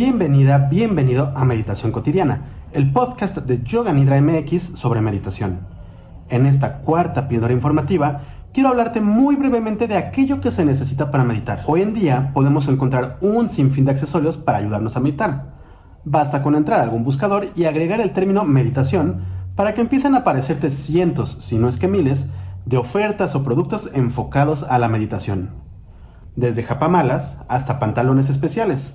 Bienvenida, bienvenido a Meditación Cotidiana, el podcast de Yoga Nidra MX sobre meditación. En esta cuarta píldora informativa, quiero hablarte muy brevemente de aquello que se necesita para meditar. Hoy en día podemos encontrar un sinfín de accesorios para ayudarnos a meditar. Basta con entrar a algún buscador y agregar el término meditación para que empiecen a aparecerte cientos, si no es que miles, de ofertas o productos enfocados a la meditación. Desde japamalas hasta pantalones especiales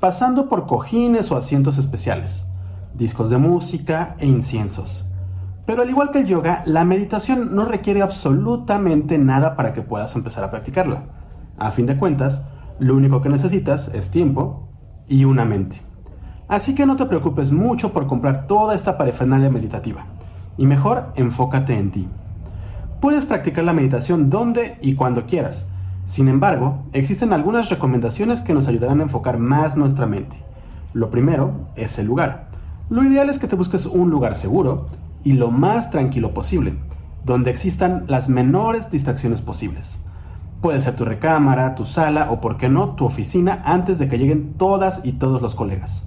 pasando por cojines o asientos especiales, discos de música e inciensos. Pero al igual que el yoga, la meditación no requiere absolutamente nada para que puedas empezar a practicarla. A fin de cuentas, lo único que necesitas es tiempo y una mente. Así que no te preocupes mucho por comprar toda esta parafernalia meditativa. Y mejor, enfócate en ti. Puedes practicar la meditación donde y cuando quieras, sin embargo, existen algunas recomendaciones que nos ayudarán a enfocar más nuestra mente. Lo primero es el lugar. Lo ideal es que te busques un lugar seguro y lo más tranquilo posible, donde existan las menores distracciones posibles. Puede ser tu recámara, tu sala o, por qué no, tu oficina antes de que lleguen todas y todos los colegas.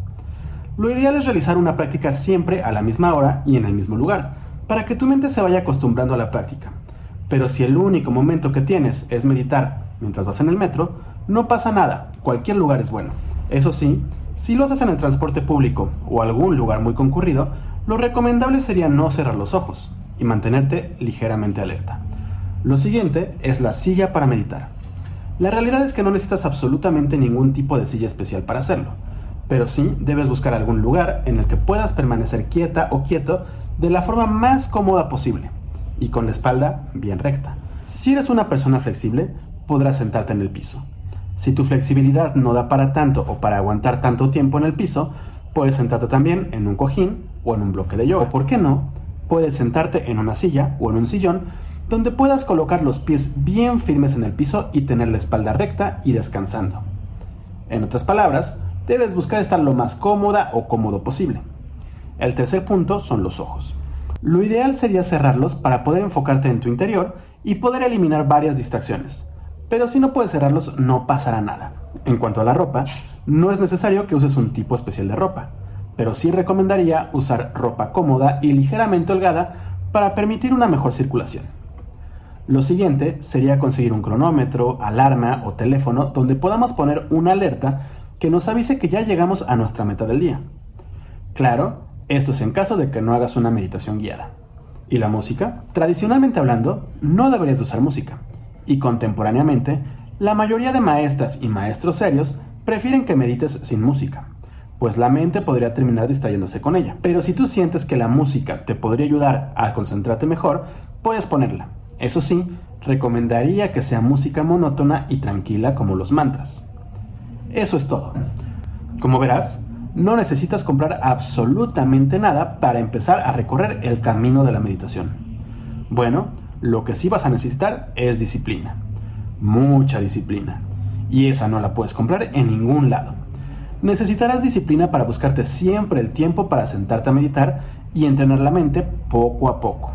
Lo ideal es realizar una práctica siempre a la misma hora y en el mismo lugar, para que tu mente se vaya acostumbrando a la práctica. Pero si el único momento que tienes es meditar mientras vas en el metro, no pasa nada, cualquier lugar es bueno. Eso sí, si lo haces en el transporte público o algún lugar muy concurrido, lo recomendable sería no cerrar los ojos y mantenerte ligeramente alerta. Lo siguiente es la silla para meditar. La realidad es que no necesitas absolutamente ningún tipo de silla especial para hacerlo, pero sí debes buscar algún lugar en el que puedas permanecer quieta o quieto de la forma más cómoda posible y con la espalda bien recta. Si eres una persona flexible, podrás sentarte en el piso. Si tu flexibilidad no da para tanto o para aguantar tanto tiempo en el piso, puedes sentarte también en un cojín o en un bloque de yoga. Por qué no, puedes sentarte en una silla o en un sillón donde puedas colocar los pies bien firmes en el piso y tener la espalda recta y descansando. En otras palabras, debes buscar estar lo más cómoda o cómodo posible. El tercer punto son los ojos. Lo ideal sería cerrarlos para poder enfocarte en tu interior y poder eliminar varias distracciones pero si no puedes cerrarlos no pasará nada. En cuanto a la ropa, no es necesario que uses un tipo especial de ropa, pero sí recomendaría usar ropa cómoda y ligeramente holgada para permitir una mejor circulación. Lo siguiente sería conseguir un cronómetro, alarma o teléfono donde podamos poner una alerta que nos avise que ya llegamos a nuestra meta del día. Claro, esto es en caso de que no hagas una meditación guiada. ¿Y la música? Tradicionalmente hablando, no deberías usar música y contemporáneamente, la mayoría de maestras y maestros serios prefieren que medites sin música, pues la mente podría terminar distrayéndose con ella. Pero si tú sientes que la música te podría ayudar a concentrarte mejor, puedes ponerla. Eso sí, recomendaría que sea música monótona y tranquila como los mantras. Eso es todo. Como verás, no necesitas comprar absolutamente nada para empezar a recorrer el camino de la meditación. Bueno, lo que sí vas a necesitar es disciplina. Mucha disciplina. Y esa no la puedes comprar en ningún lado. Necesitarás disciplina para buscarte siempre el tiempo para sentarte a meditar y entrenar la mente poco a poco.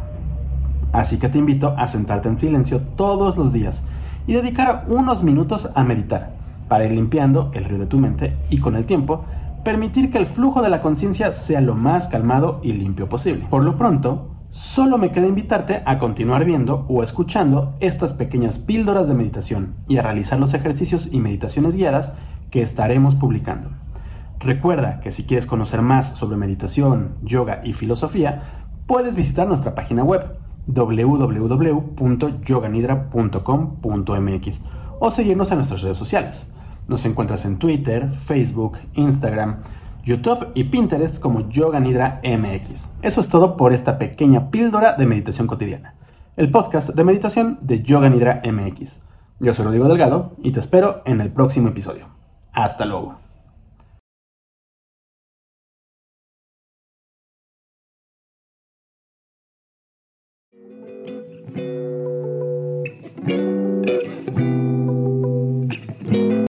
Así que te invito a sentarte en silencio todos los días y dedicar unos minutos a meditar, para ir limpiando el río de tu mente y con el tiempo permitir que el flujo de la conciencia sea lo más calmado y limpio posible. Por lo pronto, Solo me queda invitarte a continuar viendo o escuchando estas pequeñas píldoras de meditación y a realizar los ejercicios y meditaciones guiadas que estaremos publicando. Recuerda que si quieres conocer más sobre meditación, yoga y filosofía, puedes visitar nuestra página web www.yoganidra.com.mx o seguirnos en nuestras redes sociales. Nos encuentras en Twitter, Facebook, Instagram, YouTube y Pinterest como Yoga Nidra MX. Eso es todo por esta pequeña píldora de meditación cotidiana, el podcast de meditación de Yoga Nidra MX. Yo soy Rodrigo Delgado y te espero en el próximo episodio. Hasta luego.